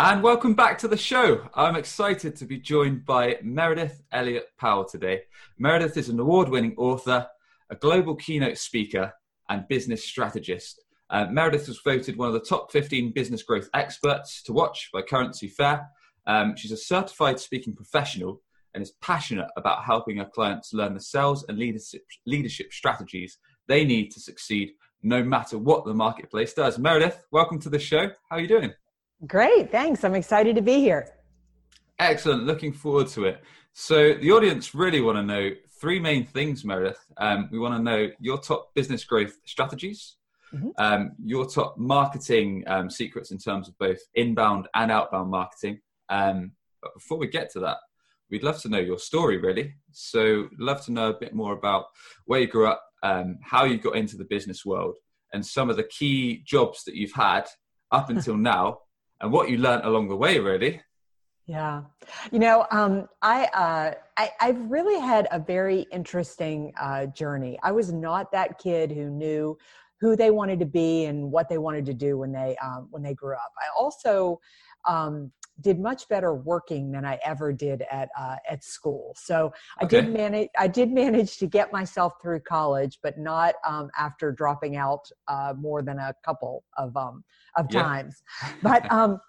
And welcome back to the show. I'm excited to be joined by Meredith Elliott Powell today. Meredith is an award winning author, a global keynote speaker, and business strategist. Uh, Meredith was voted one of the top 15 business growth experts to watch by Currency Fair. Um, she's a certified speaking professional and is passionate about helping her clients learn the sales and leadership, leadership strategies they need to succeed no matter what the marketplace does. Meredith, welcome to the show. How are you doing? Great, thanks. I'm excited to be here. Excellent. Looking forward to it. So, the audience really want to know three main things, Meredith. Um, we want to know your top business growth strategies, mm-hmm. um, your top marketing um, secrets in terms of both inbound and outbound marketing. Um, but before we get to that, we'd love to know your story, really. So, love to know a bit more about where you grew up, um, how you got into the business world, and some of the key jobs that you've had up until now and what you learned along the way, really. Yeah, you know, um, I, uh, I I've really had a very interesting uh, journey. I was not that kid who knew who they wanted to be and what they wanted to do when they um, when they grew up. I also um, did much better working than I ever did at uh, at school. So I okay. did manage. I did manage to get myself through college, but not um, after dropping out uh, more than a couple of um, of yeah. times. But um,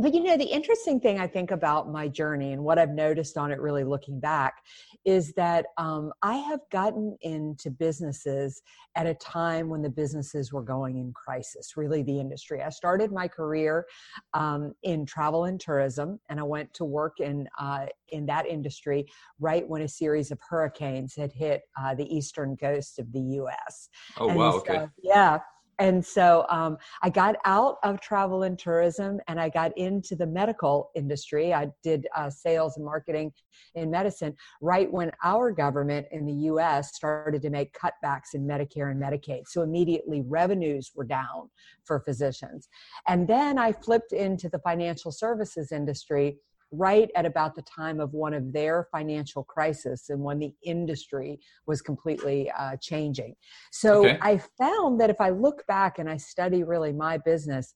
but you know the interesting thing i think about my journey and what i've noticed on it really looking back is that um, i have gotten into businesses at a time when the businesses were going in crisis really the industry. I started my career um, in travel and tourism and i went to work in uh, in that industry right when a series of hurricanes had hit uh, the eastern coast of the us oh and wow so, okay. yeah and so um, I got out of travel and tourism and I got into the medical industry. I did uh, sales and marketing in medicine right when our government in the US started to make cutbacks in Medicare and Medicaid. So immediately revenues were down for physicians. And then I flipped into the financial services industry right at about the time of one of their financial crisis and when the industry was completely uh, changing. So okay. I found that if I look back and I study really my business,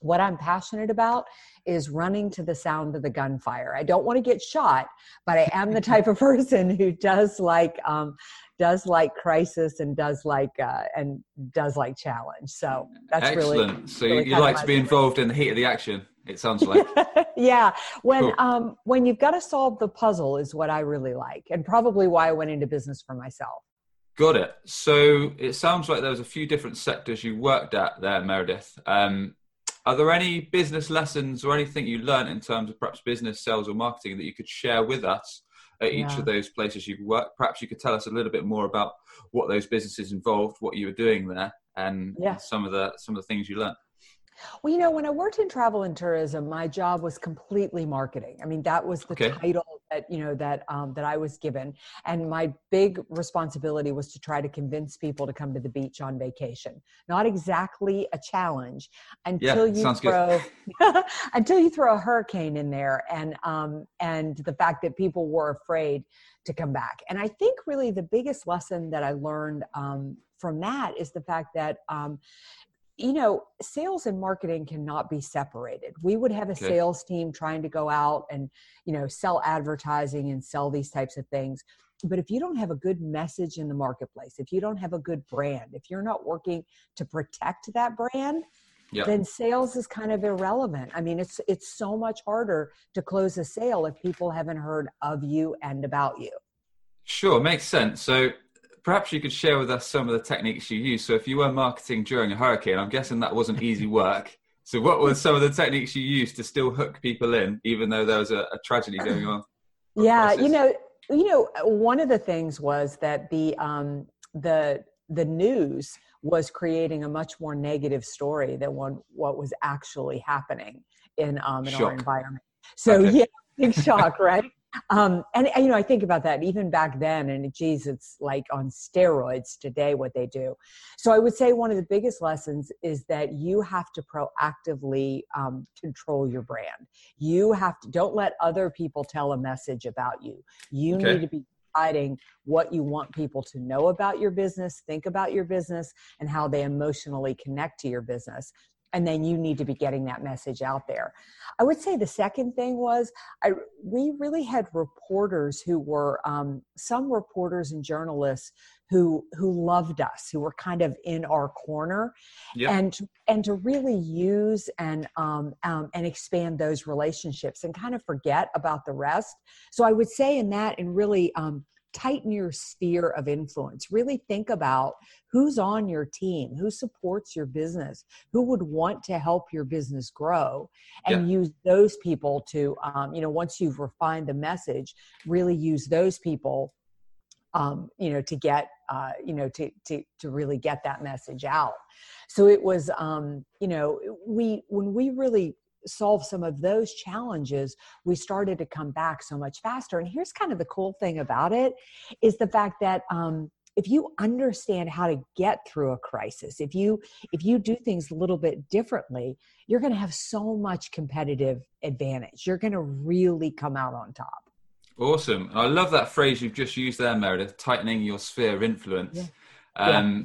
what I'm passionate about is running to the sound of the gunfire. I don't want to get shot, but I am the type of person who does like um, does like crisis and does like uh, and does like challenge. So that's really. excellent. Really, so really you like to be involved in the heat of the action. It sounds like. yeah, when cool. um, when you've got to solve the puzzle is what I really like, and probably why I went into business for myself. Got it. So it sounds like there was a few different sectors you worked at there, Meredith. Um, are there any business lessons or anything you learned in terms of perhaps business, sales, or marketing that you could share with us at each yeah. of those places you worked? Perhaps you could tell us a little bit more about what those businesses involved, what you were doing there, and yeah. some of the some of the things you learned. Well, you know, when I worked in travel and tourism, my job was completely marketing. I mean, that was the okay. title that you know that um, that I was given, and my big responsibility was to try to convince people to come to the beach on vacation. Not exactly a challenge until yeah, you throw until you throw a hurricane in there, and um, and the fact that people were afraid to come back. And I think really the biggest lesson that I learned um, from that is the fact that um, you know, sales and marketing cannot be separated. We would have a okay. sales team trying to go out and, you know, sell advertising and sell these types of things. But if you don't have a good message in the marketplace, if you don't have a good brand, if you're not working to protect that brand, yep. then sales is kind of irrelevant. I mean, it's it's so much harder to close a sale if people haven't heard of you and about you. Sure, makes sense. So perhaps you could share with us some of the techniques you use. So, if you were marketing during a hurricane, I'm guessing that wasn't easy work. So, what were some of the techniques you used to still hook people in, even though there was a, a tragedy going on? Yeah, you know, you know, one of the things was that the um, the the news was creating a much more negative story than one, what was actually happening in, um, in our environment. So okay. yeah, big shock, right? Um, and, and, you know, I think about that even back then, and geez, it's like on steroids today what they do. So I would say one of the biggest lessons is that you have to proactively um, control your brand. You have to don't let other people tell a message about you. You okay. need to be deciding what you want people to know about your business, think about your business, and how they emotionally connect to your business and then you need to be getting that message out there. I would say the second thing was I, we really had reporters who were um, some reporters and journalists who who loved us who were kind of in our corner. Yep. and and to really use and um, um, and expand those relationships and kind of forget about the rest. So i would say in that and really um, tighten your sphere of influence. Really think about who's on your team, who supports your business, who would want to help your business grow, and yeah. use those people to, um, you know, once you've refined the message, really use those people. Um, you know, to get, uh, you know, to, to, to really get that message out. So it was, um, you know, we, when we really solve some of those challenges, we started to come back so much faster. And here's kind of the cool thing about it is the fact that um, if you understand how to get through a crisis, if you if you do things a little bit differently, you're going to have so much competitive advantage. You're going to really come out on top. Awesome. I love that phrase you've just used there, Meredith, tightening your sphere of influence. Yeah. Um, yeah.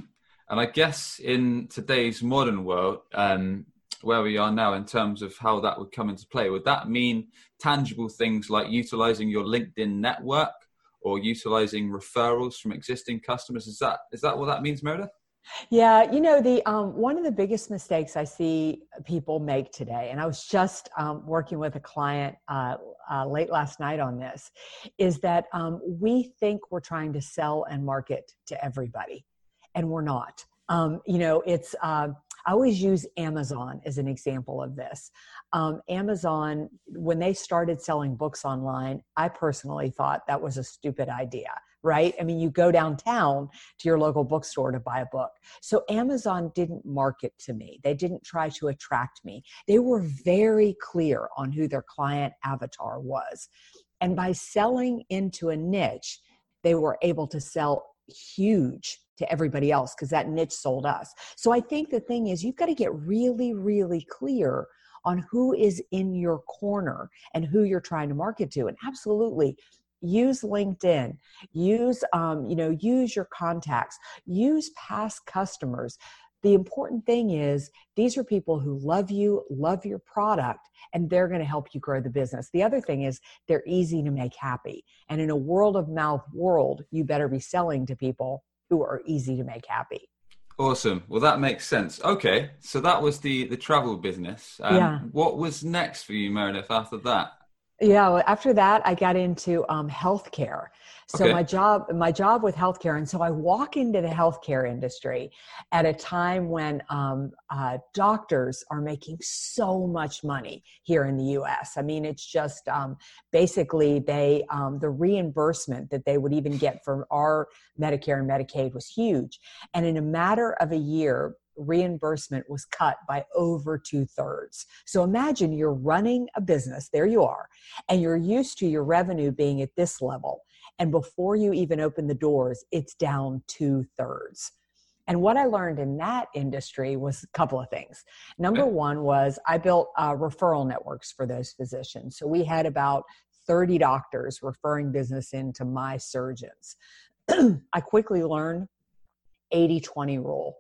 And I guess in today's modern world, um, where we are now in terms of how that would come into play? Would that mean tangible things like utilizing your LinkedIn network or utilizing referrals from existing customers? Is that is that what that means, Meredith? Yeah, you know the um, one of the biggest mistakes I see people make today, and I was just um, working with a client uh, uh, late last night on this, is that um, we think we're trying to sell and market to everybody, and we're not. Um, you know, it's uh, I always use Amazon as an example of this. Um, Amazon, when they started selling books online, I personally thought that was a stupid idea, right? I mean, you go downtown to your local bookstore to buy a book. So Amazon didn't market to me, they didn't try to attract me. They were very clear on who their client avatar was. And by selling into a niche, they were able to sell huge to everybody else because that niche sold us. So I think the thing is, you've got to get really, really clear on who is in your corner and who you're trying to market to. And absolutely, use linkedin use um, you know use your contacts use past customers the important thing is these are people who love you love your product and they're going to help you grow the business the other thing is they're easy to make happy and in a world of mouth world you better be selling to people who are easy to make happy. Awesome. Well, that makes sense. Okay, so that was the the travel business. Um, yeah. What was next for you, Meredith? After that? Yeah. Well, after that, I got into um, healthcare. So okay. my job, my job with healthcare, and so I walk into the healthcare industry at a time when um, uh, doctors are making so much money here in the U.S. I mean, it's just um, basically they um, the reimbursement that they would even get from our Medicare and Medicaid was huge, and in a matter of a year, reimbursement was cut by over two thirds. So imagine you're running a business, there you are, and you're used to your revenue being at this level. And before you even open the doors, it's down two thirds. And what I learned in that industry was a couple of things. Number one was I built uh, referral networks for those physicians. So we had about 30 doctors referring business into my surgeons. I quickly learned 80 20 rule.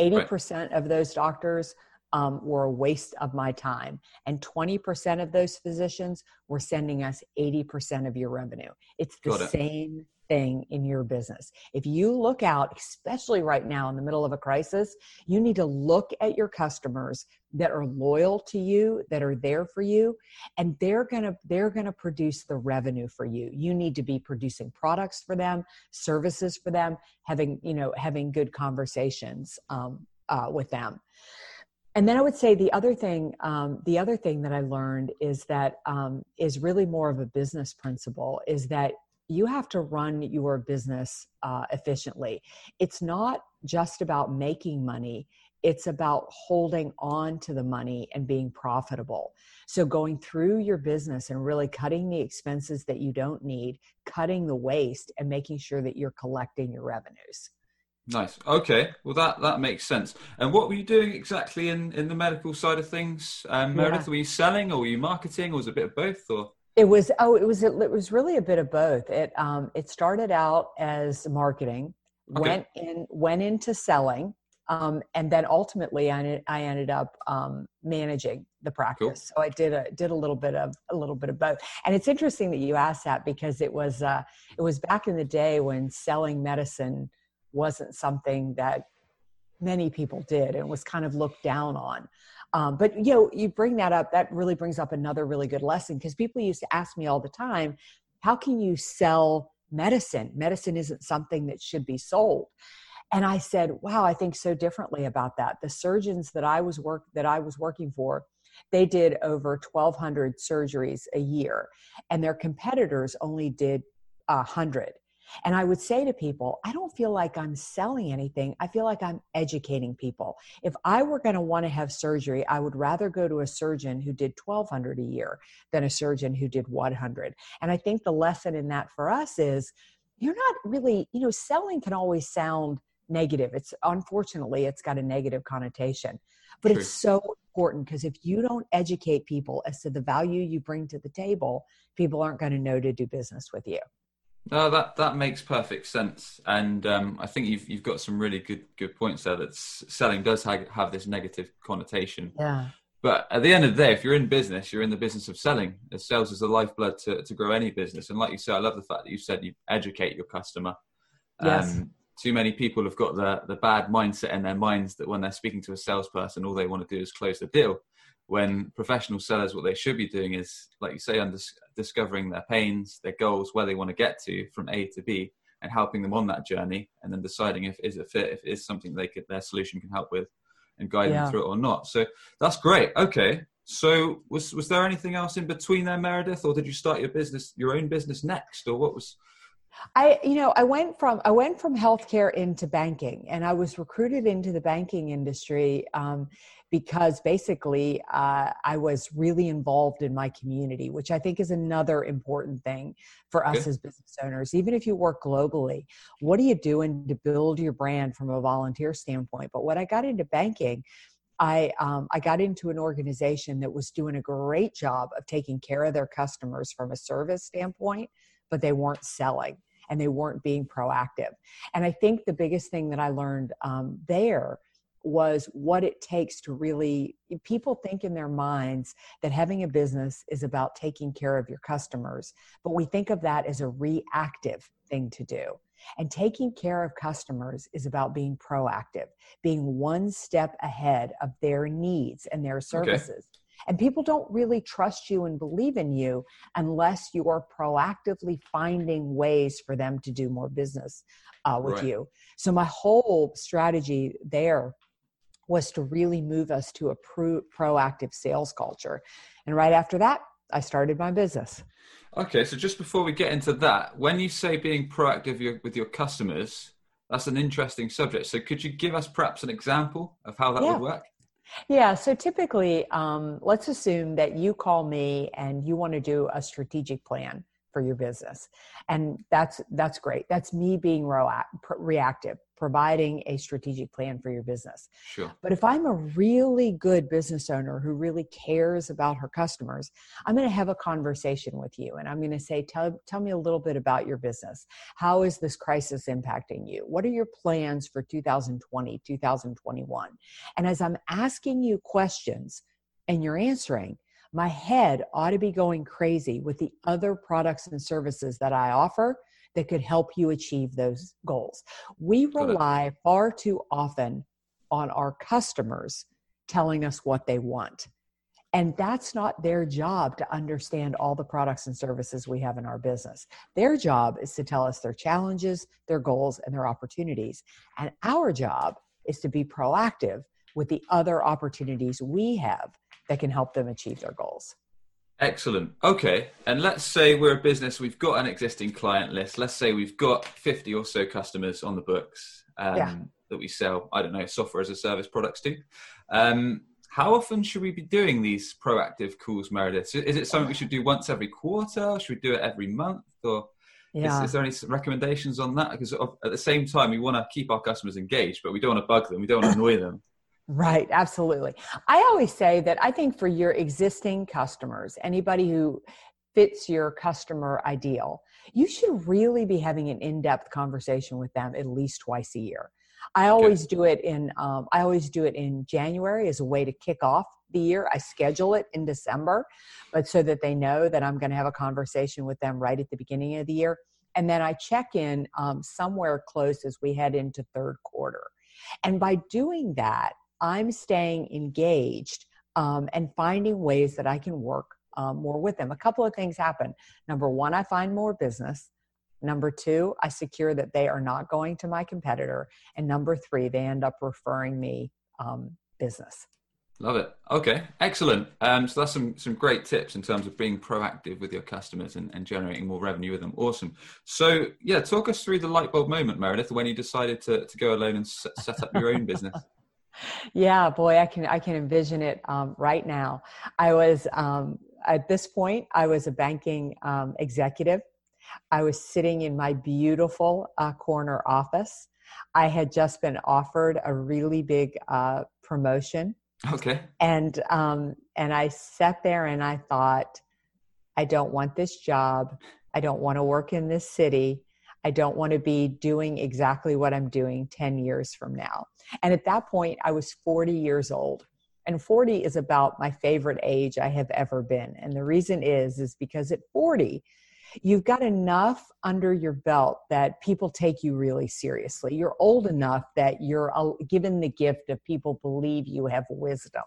80% right. of those doctors um, were a waste of my time. And 20% of those physicians were sending us 80% of your revenue. It's the it. same thing in your business. If you look out, especially right now in the middle of a crisis, you need to look at your customers that are loyal to you, that are there for you, and they're going to they're going to produce the revenue for you. You need to be producing products for them, services for them, having, you know, having good conversations um, uh, with them and then I would say the other thing, um, the other thing that I learned is that um, is really more of a business principle is that you have to run your business uh, efficiently. It's not just about making money, it's about holding on to the money and being profitable. So, going through your business and really cutting the expenses that you don't need, cutting the waste, and making sure that you're collecting your revenues. Nice. Okay. Well, that that makes sense. And what were you doing exactly in in the medical side of things, um, Meredith? Yeah. Were you selling, or were you marketing, or was it a bit of both, or? It was oh, it was it was really a bit of both. It um, it started out as marketing, okay. went in went into selling, um, and then ultimately I, I ended up um, managing the practice. Cool. So I did a did a little bit of a little bit of both. And it's interesting that you asked that because it was uh, it was back in the day when selling medicine wasn't something that many people did and was kind of looked down on. Um, but you know, you bring that up, that really brings up another really good lesson because people used to ask me all the time, how can you sell medicine? Medicine isn't something that should be sold. And I said, wow, I think so differently about that. The surgeons that I was work that I was working for, they did over 1200 surgeries a year and their competitors only did a 100 and I would say to people, I don't feel like I'm selling anything. I feel like I'm educating people. If I were going to want to have surgery, I would rather go to a surgeon who did 1200 a year than a surgeon who did 100. And I think the lesson in that for us is you're not really, you know, selling can always sound negative. It's unfortunately it's got a negative connotation. But True. it's so important because if you don't educate people as to the value you bring to the table, people aren't going to know to do business with you. No, that that makes perfect sense, and um, I think you've you've got some really good good points there. That selling does have, have this negative connotation. Yeah. But at the end of the day, if you're in business, you're in the business of selling. As sales is the lifeblood to, to grow any business. And like you said, I love the fact that you said you educate your customer. Yes. Um, too many people have got the, the bad mindset in their minds that when they're speaking to a salesperson, all they want to do is close the deal when professional sellers what they should be doing is like you say undis- discovering their pains their goals where they want to get to from a to b and helping them on that journey and then deciding if is a fit if it is something they could their solution can help with and guide yeah. them through it or not. So that's great. Okay. So was was there anything else in between there meredith or did you start your business your own business next or what was? I, you know, I went from I went from healthcare into banking, and I was recruited into the banking industry um, because basically uh, I was really involved in my community, which I think is another important thing for us as business owners. Even if you work globally, what are you doing to build your brand from a volunteer standpoint? But when I got into banking, I um, I got into an organization that was doing a great job of taking care of their customers from a service standpoint, but they weren't selling and they weren't being proactive. And I think the biggest thing that I learned um, there was what it takes to really people think in their minds that having a business is about taking care of your customers but we think of that as a reactive thing to do and taking care of customers is about being proactive being one step ahead of their needs and their services okay. And people don't really trust you and believe in you unless you are proactively finding ways for them to do more business uh, with right. you. So, my whole strategy there was to really move us to a pro- proactive sales culture. And right after that, I started my business. Okay, so just before we get into that, when you say being proactive with your customers, that's an interesting subject. So could you give us perhaps an example of how that yeah. would work? Yeah, so typically, um, let's assume that you call me and you want to do a strategic plan for your business and that's that's great that's me being reactive providing a strategic plan for your business. Sure. But if i'm a really good business owner who really cares about her customers i'm going to have a conversation with you and i'm going to say tell, tell me a little bit about your business. How is this crisis impacting you? What are your plans for 2020 2021 and as i'm asking you questions and you're answering my head ought to be going crazy with the other products and services that I offer that could help you achieve those goals. We rely far too often on our customers telling us what they want. And that's not their job to understand all the products and services we have in our business. Their job is to tell us their challenges, their goals, and their opportunities. And our job is to be proactive with the other opportunities we have that can help them achieve their goals. Excellent. Okay. And let's say we're a business, we've got an existing client list. Let's say we've got 50 or so customers on the books um, yeah. that we sell, I don't know, software as a service products to. Um, how often should we be doing these proactive calls, Meredith? Is it something we should do once every quarter? Should we do it every month? Or yeah. is, is there any recommendations on that? Because at the same time, we want to keep our customers engaged, but we don't want to bug them. We don't want to annoy them. Right, absolutely. I always say that I think for your existing customers, anybody who fits your customer ideal, you should really be having an in depth conversation with them at least twice a year. I always do it in um, I always do it in January as a way to kick off the year. I schedule it in December, but so that they know that I'm going to have a conversation with them right at the beginning of the year, and then I check in um, somewhere close as we head into third quarter. And by doing that, I'm staying engaged um, and finding ways that I can work um, more with them. A couple of things happen. Number one, I find more business. Number two, I secure that they are not going to my competitor. And number three, they end up referring me um, business. Love it. Okay, excellent. Um, so that's some some great tips in terms of being proactive with your customers and, and generating more revenue with them. Awesome. So yeah, talk us through the light bulb moment, Meredith, when you decided to to go alone and set, set up your own business. yeah, boy, I can I can envision it um, right now. I was um, at this point, I was a banking um, executive I was sitting in my beautiful uh, corner office. I had just been offered a really big uh, promotion. Okay. And um, and I sat there and I thought, I don't want this job. I don't want to work in this city. I don't want to be doing exactly what I'm doing 10 years from now. And at that point, I was 40 years old. And 40 is about my favorite age I have ever been. And the reason is, is because at 40, you've got enough under your belt that people take you really seriously. You're old enough that you're uh, given the gift of people believe you have wisdom.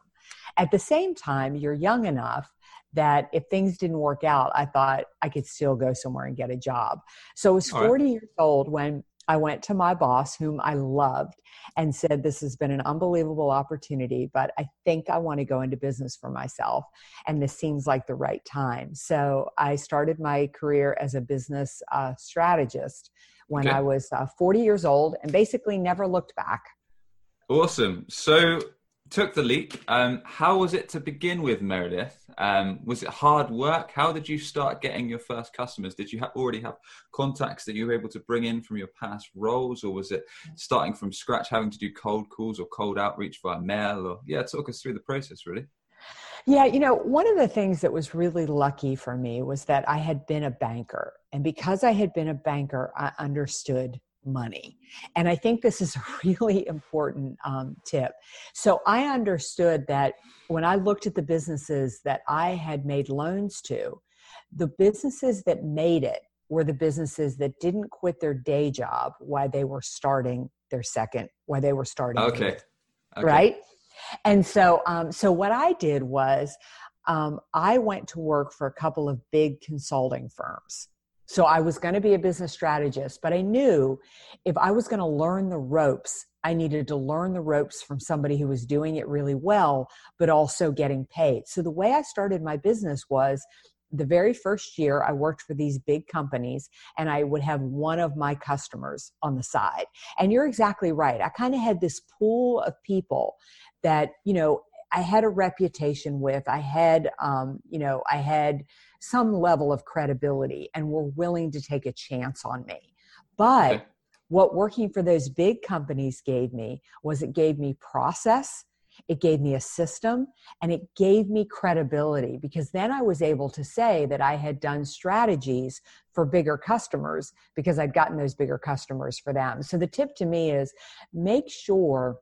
At the same time, you're young enough that if things didn't work out, I thought I could still go somewhere and get a job. So I was 40 right. years old when I went to my boss, whom I loved, and said, This has been an unbelievable opportunity, but I think I want to go into business for myself. And this seems like the right time. So I started my career as a business uh, strategist when okay. I was uh, 40 years old and basically never looked back. Awesome. So took the leap. Um, how was it to begin with, Meredith? Um, was it hard work? How did you start getting your first customers? Did you ha- already have contacts that you were able to bring in from your past roles, or was it starting from scratch, having to do cold calls or cold outreach via mail? Or yeah, talk us through the process, really. Yeah, you know, one of the things that was really lucky for me was that I had been a banker. And because I had been a banker, I understood money. And I think this is a really important um, tip. So I understood that when I looked at the businesses that I had made loans to, the businesses that made it were the businesses that didn't quit their day job while they were starting their second, while they were starting. Okay. okay. Right. And so, um, so what I did was, um, I went to work for a couple of big consulting firms so I was going to be a business strategist, but I knew if I was going to learn the ropes, I needed to learn the ropes from somebody who was doing it really well, but also getting paid. So the way I started my business was the very first year I worked for these big companies and I would have one of my customers on the side. And you're exactly right. I kind of had this pool of people that, you know, I had a reputation with. I had, um, you know, I had some level of credibility and were willing to take a chance on me. But okay. what working for those big companies gave me was it gave me process, it gave me a system, and it gave me credibility because then I was able to say that I had done strategies for bigger customers because I'd gotten those bigger customers for them. So the tip to me is make sure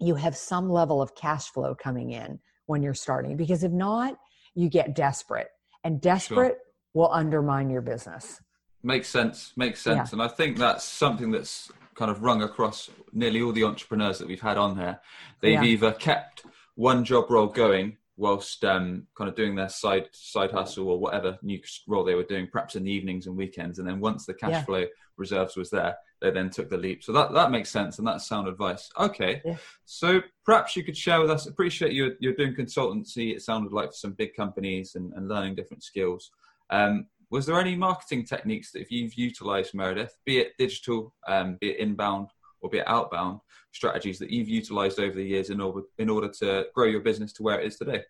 you have some level of cash flow coming in when you're starting because if not, you get desperate and desperate sure. will undermine your business. Makes sense. Makes sense. Yeah. And I think that's something that's kind of rung across nearly all the entrepreneurs that we've had on here. They've yeah. either kept one job role going whilst um, kind of doing their side side hustle or whatever new role they were doing, perhaps in the evenings and weekends. And then once the cash yeah. flow reserves was there, they then took the leap. So that, that makes sense, and that's sound advice. Okay, yeah. so perhaps you could share with us. Appreciate you you're doing consultancy. It sounded like for some big companies and, and learning different skills. Um, was there any marketing techniques that you've utilized, Meredith, be it digital, um, be it inbound, or be it outbound strategies that you've utilized over the years in order in order to grow your business to where it is today?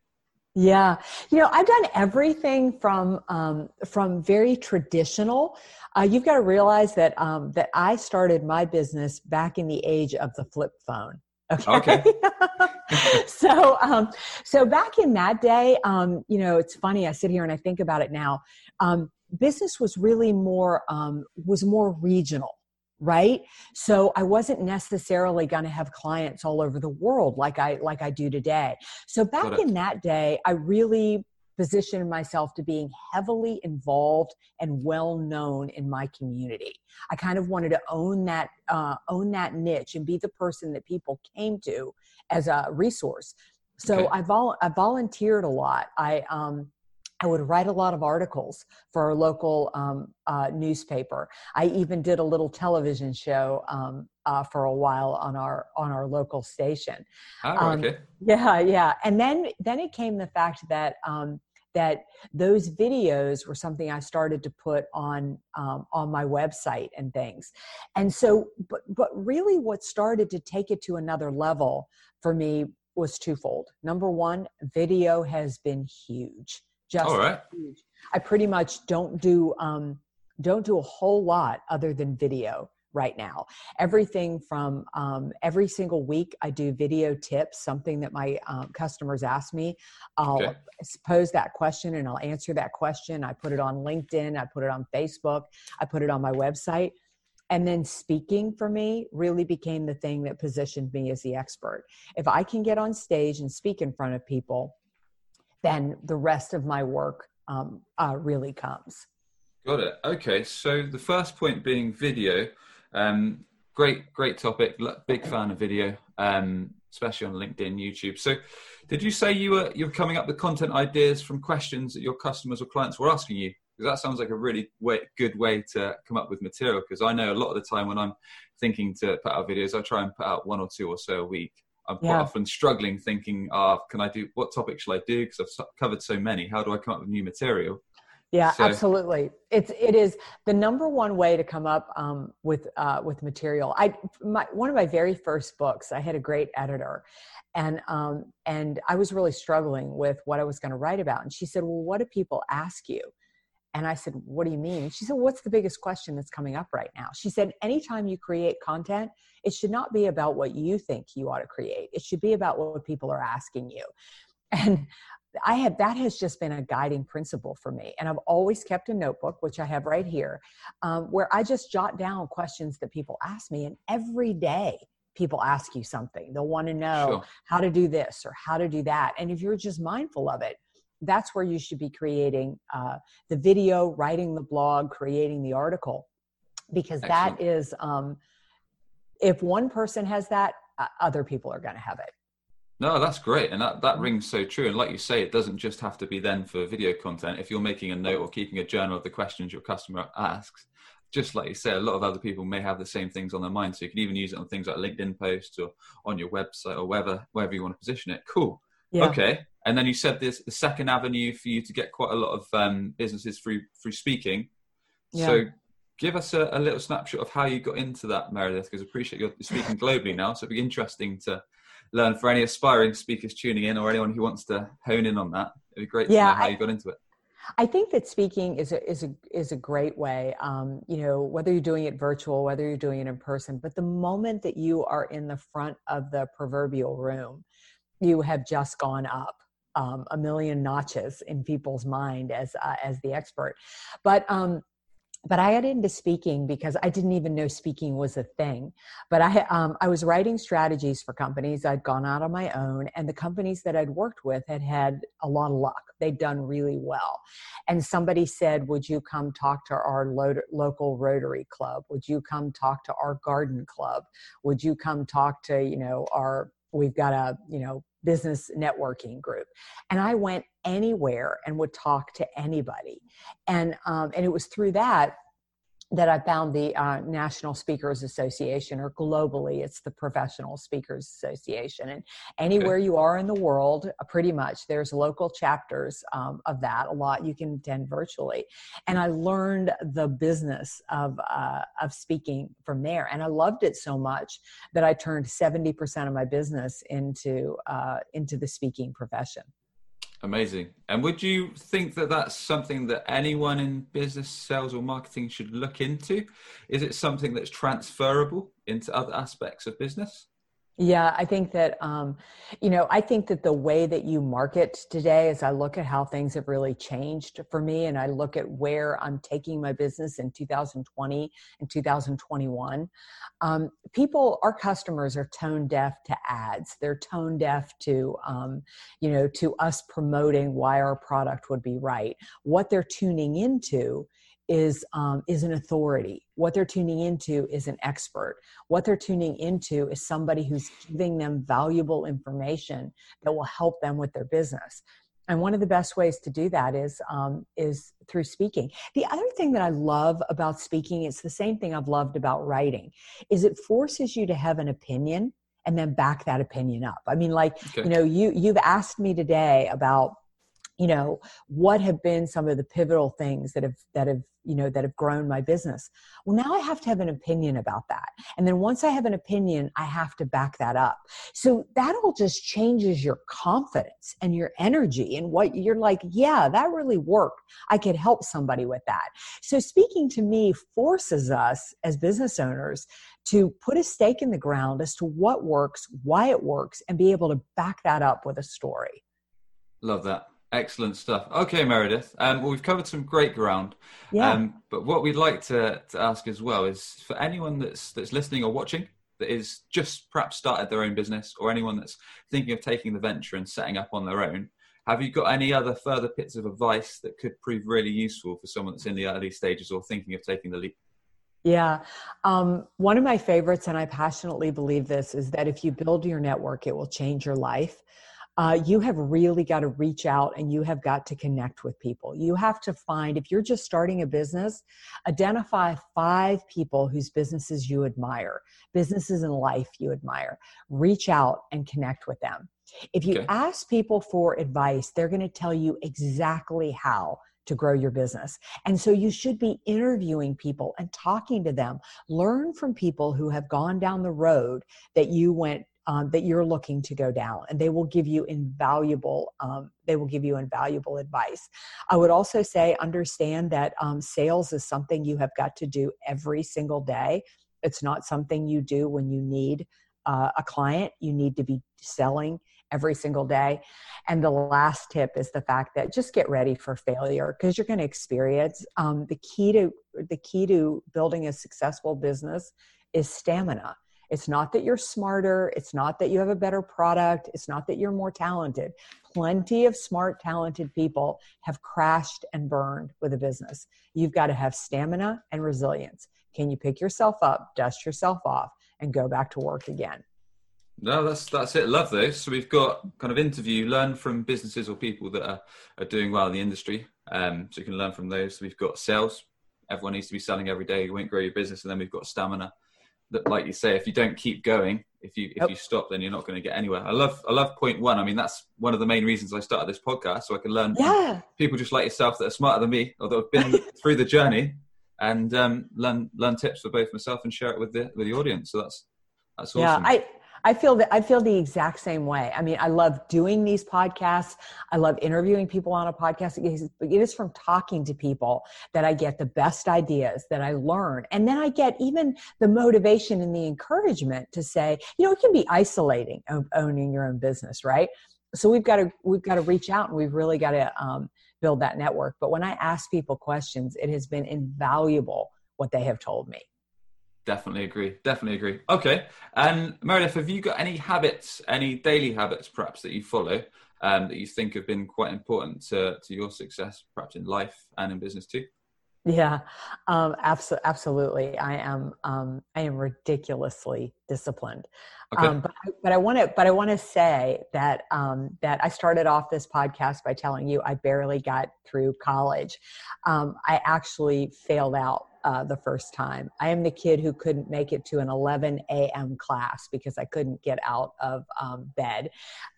Yeah, you know, I've done everything from um, from very traditional. Uh, you've got to realize that um, that I started my business back in the age of the flip phone. Okay. okay. so, um, so back in that day, um, you know, it's funny. I sit here and I think about it now. Um, business was really more um, was more regional right? So i wasn't necessarily going to have clients all over the world like i like i do today. So back in that day i really positioned myself to being heavily involved and well known in my community. I kind of wanted to own that uh, own that niche and be the person that people came to as a resource. So okay. I, vol- I volunteered a lot. I um, I would write a lot of articles for our local um, uh, newspaper. I even did a little television show um, uh, for a while on our on our local station. Oh, um, okay. Yeah, yeah. And then then it came the fact that um, that those videos were something I started to put on um, on my website and things. And so, but but really, what started to take it to another level for me was twofold. Number one, video has been huge just All right. huge. I pretty much don't do um, don't do a whole lot other than video right now. Everything from um, every single week, I do video tips, something that my um, customers ask me. I'll okay. pose that question and I'll answer that question. I put it on LinkedIn, I put it on Facebook, I put it on my website. And then speaking for me really became the thing that positioned me as the expert. If I can get on stage and speak in front of people, then the rest of my work um, uh, really comes. Got it. Okay, so the first point being video. Um, great, great topic. Big fan of video, um, especially on LinkedIn, YouTube. So, did you say you were you're coming up with content ideas from questions that your customers or clients were asking you? Because that sounds like a really way, good way to come up with material. Because I know a lot of the time when I'm thinking to put out videos, I try and put out one or two or so a week. I'm quite yeah. often struggling thinking, ah, oh, can I do, what topic shall I do? Because I've covered so many. How do I come up with new material? Yeah, so. absolutely. It's it is the number one way to come up um, with uh, with material. I my one of my very first books. I had a great editor, and um, and I was really struggling with what I was going to write about. And she said, "Well, what do people ask you?" And I said, What do you mean? And she said, What's the biggest question that's coming up right now? She said, Anytime you create content, it should not be about what you think you ought to create. It should be about what people are asking you. And I have that has just been a guiding principle for me. And I've always kept a notebook, which I have right here, um, where I just jot down questions that people ask me. And every day, people ask you something. They'll want to know sure. how to do this or how to do that. And if you're just mindful of it, that's where you should be creating uh, the video, writing the blog, creating the article, because Excellent. that is, um, if one person has that, uh, other people are going to have it. No, that's great. And that, that mm-hmm. rings so true. And like you say, it doesn't just have to be then for video content. If you're making a note or keeping a journal of the questions your customer asks, just like you say, a lot of other people may have the same things on their mind. So you can even use it on things like LinkedIn posts or on your website or wherever, wherever you want to position it. Cool. Yeah. Okay. And then you said this the second avenue for you to get quite a lot of um, businesses through through speaking. Yeah. So give us a, a, little snapshot of how you got into that, Meredith, because I appreciate you're speaking globally now. So it'd be interesting to learn for any aspiring speakers tuning in or anyone who wants to hone in on that. It'd be great yeah, to know how I, you got into it. I think that speaking is a is a is a great way. Um, you know, whether you're doing it virtual, whether you're doing it in person, but the moment that you are in the front of the proverbial room, you have just gone up um, a million notches in people's mind as uh, as the expert. But um, but I got into speaking because I didn't even know speaking was a thing. But I um, I was writing strategies for companies. I'd gone out on my own, and the companies that I'd worked with had had a lot of luck. They'd done really well. And somebody said, "Would you come talk to our lo- local Rotary Club? Would you come talk to our garden club? Would you come talk to you know our We've got a, you know, business networking group. And i went anywhere and would talk to anybody. And um, and it was through that that I found the uh, National Speakers Association, or globally, it's the Professional Speakers Association. And anywhere okay. you are in the world, uh, pretty much, there's local chapters um, of that. A lot you can attend virtually. And I learned the business of uh, of speaking from there, and I loved it so much that I turned seventy percent of my business into uh, into the speaking profession. Amazing. And would you think that that's something that anyone in business, sales, or marketing should look into? Is it something that's transferable into other aspects of business? Yeah, I think that, um, you know, I think that the way that you market today, as I look at how things have really changed for me, and I look at where I'm taking my business in 2020 and 2021, um, people, our customers are tone deaf to ads. They're tone deaf to, um, you know, to us promoting why our product would be right. What they're tuning into is um, is an authority. What they're tuning into is an expert. What they're tuning into is somebody who's giving them valuable information that will help them with their business. And one of the best ways to do that is um, is through speaking. The other thing that I love about speaking, it's the same thing I've loved about writing, is it forces you to have an opinion and then back that opinion up. I mean, like okay. you know, you you've asked me today about you know what have been some of the pivotal things that have that have you know that have grown my business? Well now i have to have an opinion about that. And then once i have an opinion i have to back that up. So that all just changes your confidence and your energy and what you're like yeah that really worked. I could help somebody with that. So speaking to me forces us as business owners to put a stake in the ground as to what works why it works and be able to back that up with a story. Love that Excellent stuff. Okay, Meredith. Um, well, we've covered some great ground. Yeah. Um, but what we'd like to, to ask as well is for anyone that's that's listening or watching that is just perhaps started their own business, or anyone that's thinking of taking the venture and setting up on their own, have you got any other further bits of advice that could prove really useful for someone that's in the early stages or thinking of taking the leap? Yeah. Um, one of my favorites, and I passionately believe this, is that if you build your network, it will change your life uh, you have really got to reach out and you have got to connect with people. You have to find, if you're just starting a business, identify five people whose businesses you admire, businesses in life you admire. Reach out and connect with them. If you okay. ask people for advice, they're going to tell you exactly how to grow your business. And so you should be interviewing people and talking to them. Learn from people who have gone down the road that you went um, that you're looking to go down and they will give you invaluable um, they will give you invaluable advice. I would also say understand that um, sales is something you have got to do every single day. It's not something you do when you need uh, a client. You need to be selling every single day. And the last tip is the fact that just get ready for failure because you're going to experience um, the key to the key to building a successful business is stamina it's not that you're smarter. It's not that you have a better product. It's not that you're more talented. Plenty of smart, talented people have crashed and burned with a business. You've got to have stamina and resilience. Can you pick yourself up, dust yourself off, and go back to work again? No, that's that's it. Love those. So we've got kind of interview, learn from businesses or people that are, are doing well in the industry. Um, so you can learn from those. We've got sales. Everyone needs to be selling every day. You won't grow your business. And then we've got stamina that, like you say, if you don't keep going, if you if yep. you stop, then you're not going to get anywhere. I love I love point one. I mean, that's one of the main reasons I started this podcast, so I can learn yeah. people just like yourself that are smarter than me or that have been through the journey, and um, learn learn tips for both myself and share it with the with the audience. So that's that's awesome. Yeah, I I feel that I feel the exact same way. I mean, I love doing these podcasts. I love interviewing people on a podcast. It is from talking to people that I get the best ideas that I learn. And then I get even the motivation and the encouragement to say, you know, it can be isolating owning your own business, right? So we've got to we've got to reach out and we've really got to um, build that network. But when I ask people questions, it has been invaluable what they have told me. Definitely agree. Definitely agree. Okay. And Meredith, have you got any habits, any daily habits perhaps that you follow um, that you think have been quite important to, to your success, perhaps in life and in business too? Yeah, um, abso- absolutely. I am. Um, I am ridiculously disciplined. Okay. Um, but but I want to but I want to say that um, that I started off this podcast by telling you I barely got through college. Um, I actually failed out uh, the first time. I am the kid who couldn't make it to an 11 a.m. class because I couldn't get out of um, bed,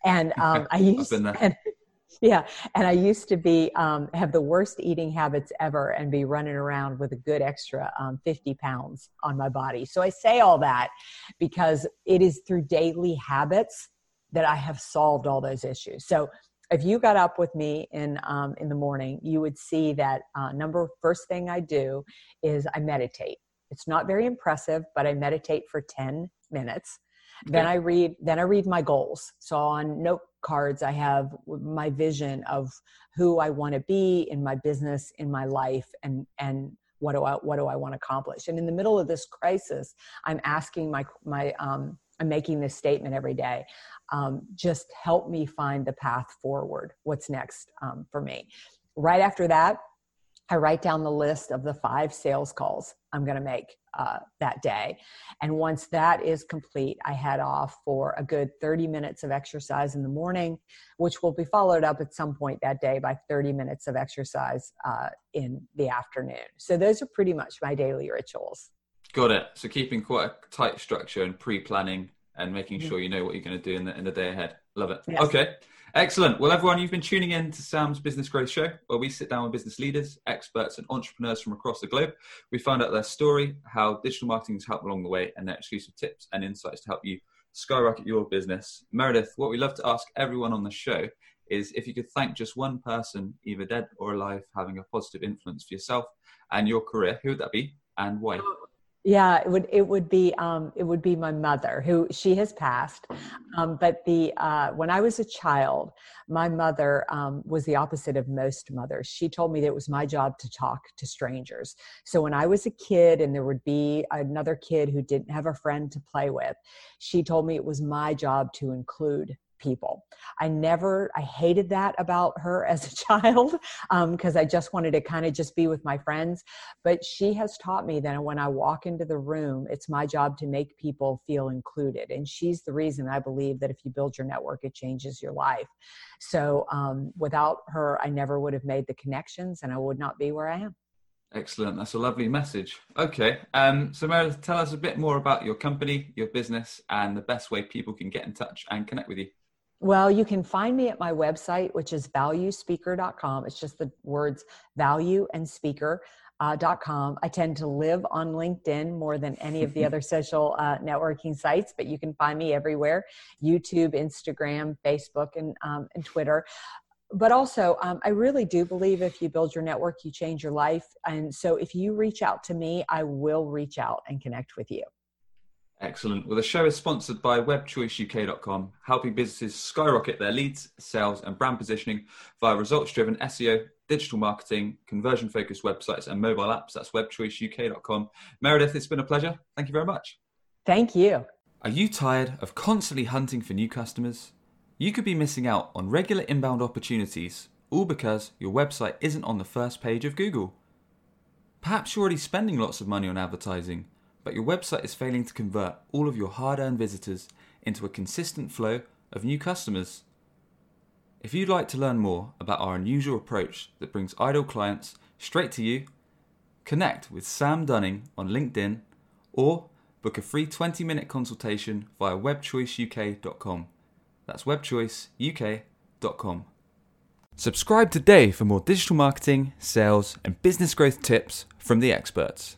and um, I used and, yeah and i used to be um, have the worst eating habits ever and be running around with a good extra um, 50 pounds on my body. So i say all that because it is through daily habits that i have solved all those issues. So if you got up with me in um, in the morning you would see that uh, number first thing i do is i meditate. It's not very impressive but i meditate for 10 minutes then i read then i read my goals. So on note cards i have my vision of who i want to be in my business in my life and and what do i what do i want to accomplish? And in the middle of this crisis i'm asking my my um i'm making this statement every day um, just help me find the path forward. What's next um, for me? Right after that I write down the list of the five sales calls I'm going to make uh, that day. And once that is complete, I head off for a good 30 minutes of exercise in the morning, which will be followed up at some point that day by 30 minutes of exercise uh, in the afternoon. So those are pretty much my daily rituals. Got it. So keeping quite a tight structure and pre planning and making mm-hmm. sure you know what you're going to do in the, in the day ahead. Love it. Yes. Okay. Excellent. Well, everyone, you've been tuning in to Sam's Business Growth Show, where we sit down with business leaders, experts, and entrepreneurs from across the globe. We find out their story, how digital marketing has helped along the way, and their exclusive tips and insights to help you skyrocket your business. Meredith, what we love to ask everyone on the show is if you could thank just one person, either dead or alive, having a positive influence for yourself and your career, who would that be and why? Oh, Yeah it would it would be um, it would be my mother who she has passed um, but the uh, when i was a child my mother um, was the opposite of most mothers. She told me that it was my job to talk to strangers. So when i was a kid and there would be another kid who didn't have a friend to play with she told me it was my job to include people. I never, I hated that about her as a child because um, I just wanted to kind of just be with my friends. But she has taught me that when I walk into the room, it's my job to make people feel included. And she's the reason I believe that if you build your network, it changes your life. So um, without her, I never would have made the connections and I would not be where I am. Excellent. That's a lovely message. Okay. Um, so, Meredith, tell us a bit more about your company, your business, and the best way people can get in touch and connect with you. Well, you can find me at my website, which is valuespeaker.com. It's just the words value and speaker. Uh, .com. I tend to live on LinkedIn more than any of the other social uh, networking sites, but you can find me everywhere YouTube, Instagram, Facebook, and, um, and Twitter. But also, um, I really do believe if you build your network, you change your life. And so if you reach out to me, I will reach out and connect with you. Excellent. Well, the show is sponsored by webchoiceuk.com, helping businesses skyrocket their leads, sales, and brand positioning via results driven SEO, digital marketing, conversion focused websites, and mobile apps. That's webchoiceuk.com. Meredith, it's been a pleasure. Thank you very much. Thank you. Are you tired of constantly hunting for new customers? You could be missing out on regular inbound opportunities, all because your website isn't on the first page of Google. Perhaps you're already spending lots of money on advertising but your website is failing to convert all of your hard earned visitors into a consistent flow of new customers. If you'd like to learn more about our unusual approach that brings idle clients straight to you, connect with Sam Dunning on LinkedIn or book a free 20 minute consultation via webchoiceuk.com. That's webchoiceuk.com. Subscribe today for more digital marketing, sales, and business growth tips from the experts.